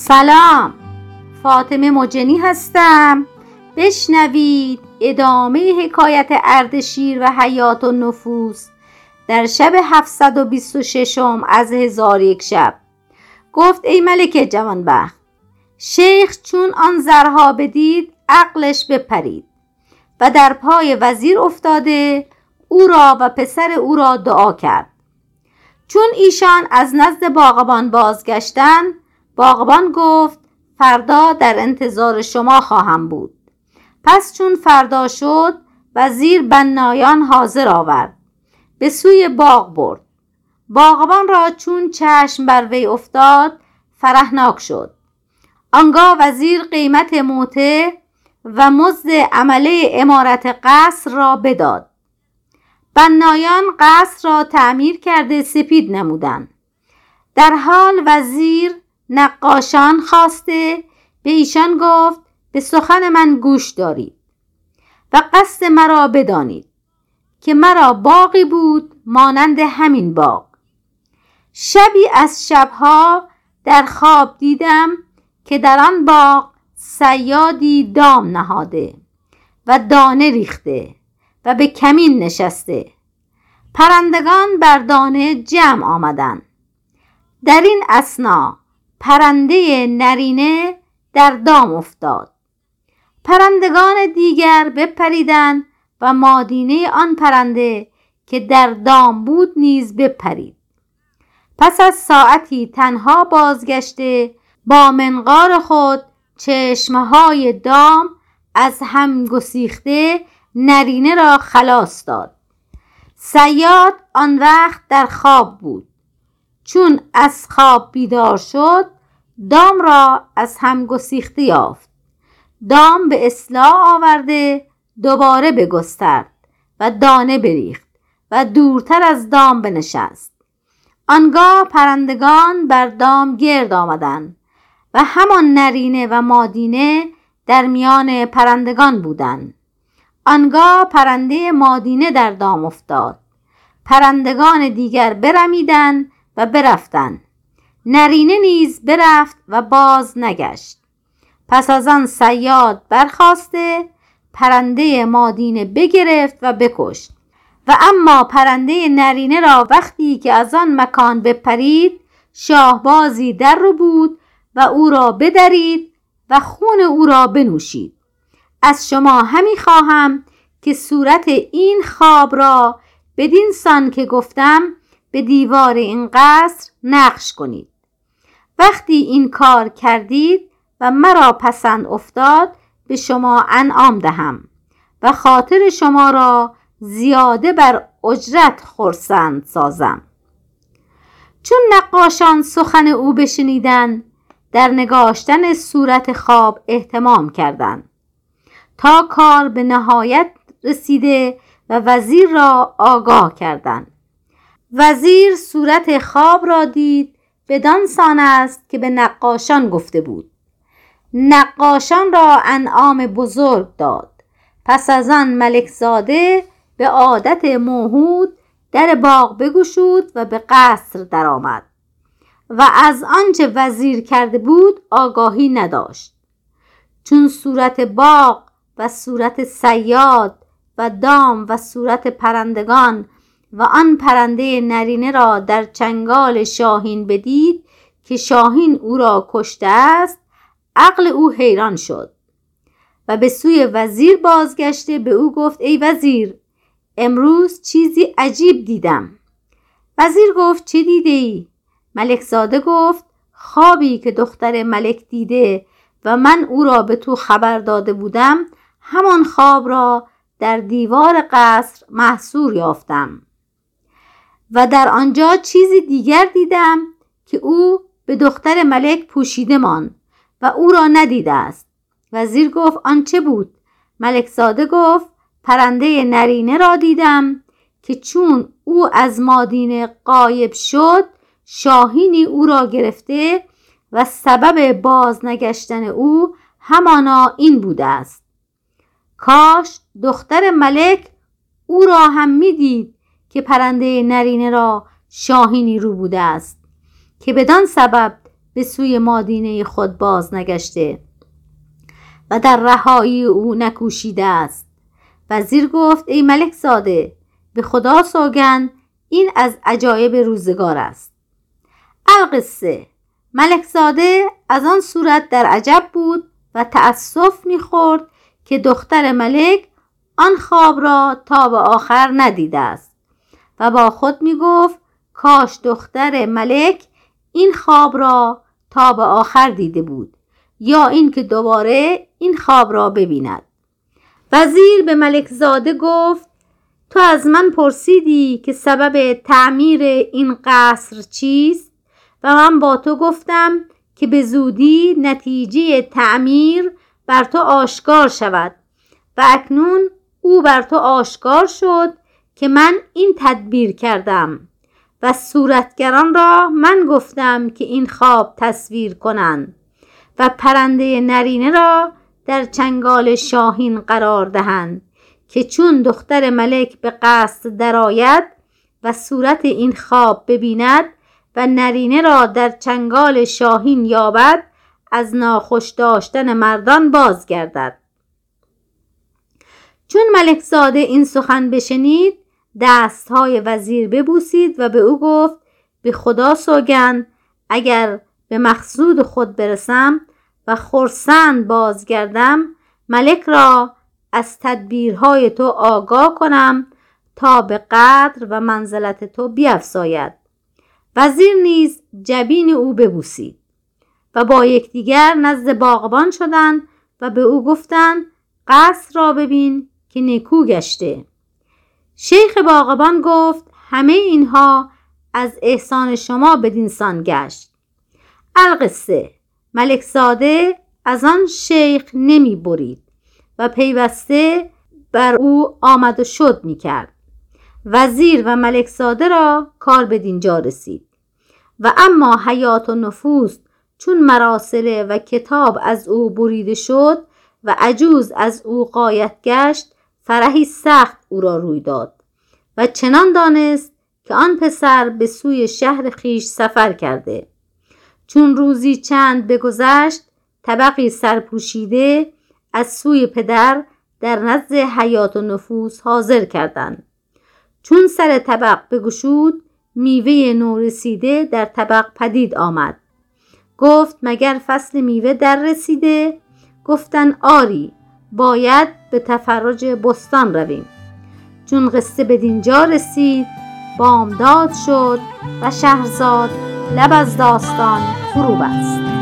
سلام. فاطمه مجنی هستم. بشنوید ادامه حکایت اردشیر و حیات و نفوس در شب 726 از هزار یک شب. گفت ای ملک جوانبخت شیخ چون آن زرها بدید عقلش بپرید و در پای وزیر افتاده او را و پسر او را دعا کرد. چون ایشان از نزد باغبان بازگشتن باغبان گفت فردا در انتظار شما خواهم بود. پس چون فردا شد وزیر بنایان حاضر آورد. به سوی باغ برد. باغبان را چون چشم بر وی افتاد فرهناک شد. آنگاه وزیر قیمت موته و مزد عمله امارت قصر را بداد. بنایان قصر را تعمیر کرده سپید نمودند در حال وزیر نقاشان خواسته. به ایشان گفت به سخن من گوش دارید و قصد مرا بدانید که مرا باقی بود مانند همین باغ. شبی از شبها در خواب دیدم که در آن باغ سیادی دام نهاده و دانه ریخته و به کمین نشسته. پرندگان بر دانه جمع آمدند. در این اسنا پرنده نرینه در دام افتاد. پرندگان دیگر بپریدند و مادینه آن پرنده که در دام بود نیز بپرید. پس از ساعتی تنها بازگشته با منقار خود چشمهای دام از هم گسیخته نرینه را خلاص داد. سیاد آن وقت در خواب بود. چون از خواب بیدار شد دام را از هم گسیخته یافت. دام به اصلاح آورده دوباره بگسترد و دانه بریخت و دورتر از دام بنشست. آنگاه پرندگان بر دام گرد آمدند و همان نرینه و مادینه در میان پرندگان بودند. آنگاه پرنده مادینه در دام افتاد. پرندگان دیگر برمیدند و برفتند نرینه نیز برفت و باز نگشت. پس از آن سیاد برخواسته پرنده مادینه بگرفت و بکشت. و اما پرنده نرینه را وقتی که از آن مکان بپرید شاهبازی در رو بود و او را بدرید و خون او را بنوشید. از شما همی خواهم که صورت این خواب را بدین سان که گفتم به دیوار این قصر نقش کنید. وقتی این کار کردید و مرا پسند افتاد به شما انعام دهم و خاطر شما را زیاده بر اجرت خورسند سازم. چون نقاشان سخن او بشنیدن در نگاشتن صورت خواب احتمام کردند. تا کار به نهایت رسیده و وزیر را آگاه کردند. وزیر صورت خواب را دید بدان سان است که به نقاشان گفته بود. نقاشان را انعام بزرگ داد. پس از آن ملک زاده به عادت موهود در باغ بگشود و به قصر درآمد. و از آنچه وزیر کرده بود آگاهی نداشت. چون صورت باغ و صورت سیاد و دام و صورت پرندگان و آن پرنده نرینه را در چنگال شاهین بدید که شاهین او را کشته است عقل او حیران شد و به سوی وزیر بازگشته به او گفت ای وزیر امروز چیزی عجیب دیدم وزیر گفت چه دیده ای؟ ملک زاده گفت خوابی که دختر ملک دیده و من او را به تو خبر داده بودم همان خواب را در دیوار قصر محصور یافتم و در آنجا چیزی دیگر دیدم که او به دختر ملک پوشیده ماند و او را ندیده است. وزیر گفت آنچه بود؟ ملک زاده گفت پرنده نرینه را دیدم که چون او از مادینه قایب شد شاهینی او را گرفته و سبب بازنگشتن او همانا این بوده است. کاش دختر ملک او را هم می‌دید که پرنده نرینه را شاهینی رو بوده است که بدان سبب به سوی مادینه خود باز نگشته و در رهایی او نکوشیده است. وزیر گفت ای ملک زاده به خدا سوگند این از عجایب روزگار است. القصه ملک زاده از آن صورت در عجب بود و تأسف می‌خورد که دختر ملک آن خواب را تا به آخر ندیده است. و با خود می گفت کاش دختر ملک این خواب را تا به آخر دیده بود یا اینکه دوباره این خواب را ببیند. وزیر به ملک زاده گفت تو از من پرسیدی که سبب تعمیر این قصر چیست؟ و من با تو گفتم که به زودی نتیجه تعمیر بر تو آشکار شود و اکنون او بر تو آشکار شد که من این تدبیر کردم و صورتگران را من گفتم که این خواب تصویر کنند و پرنده نرینه را در چنگال شاهین قرار دهند که چون دختر ملک به قصد درآید و صورت این خواب ببیند و نرینه را در چنگال شاهین یابد از ناخوش داشتن مردان بازگردد. چون ملک زاده این سخن بشنید دستهای وزیر ببوسید و به او گفت به خدا سوگند اگر به مقصود خود برسم و خرسند بازگردم ملک را از تدبیرهای تو آگاه کنم تا به قدر و منزلت تو بیافزاید وزیر نیز جبین او ببوسید و با یکدیگر نزد باغبان شدند و به او گفتند قصر را ببین که نیکو گشته. شیخ باغبان گفت همه اینها از احسان شما بدینسان گشت. القصه ملک زاده از آن شیخ نمی برید و پیوسته بر او آمد و شد می کرد. وزیر و ملک زاده را کار به دینجا رسید. و اما حیات و نفوس چون مراسله و کتاب از او بریده شد و عجوز از او قایت گشت فرحی سخت او را روی داد و چنان دانست که آن پسر به سوی شهر خیش سفر کرده. چون روزی چند بگذشت طبقی سرپوشیده از سوی پدر در نزد حیات و نفوس حاضر کردند. چون سر طبق بگشود میوه نورسیده در طبق پدید آمد. گفت مگر فصل میوه در رسیده؟ گفتن آری. باید به تفرج بستان رویم. چون قصه به دینجا رسید بامداد شد و شهرزاد لب از داستان فرو بست.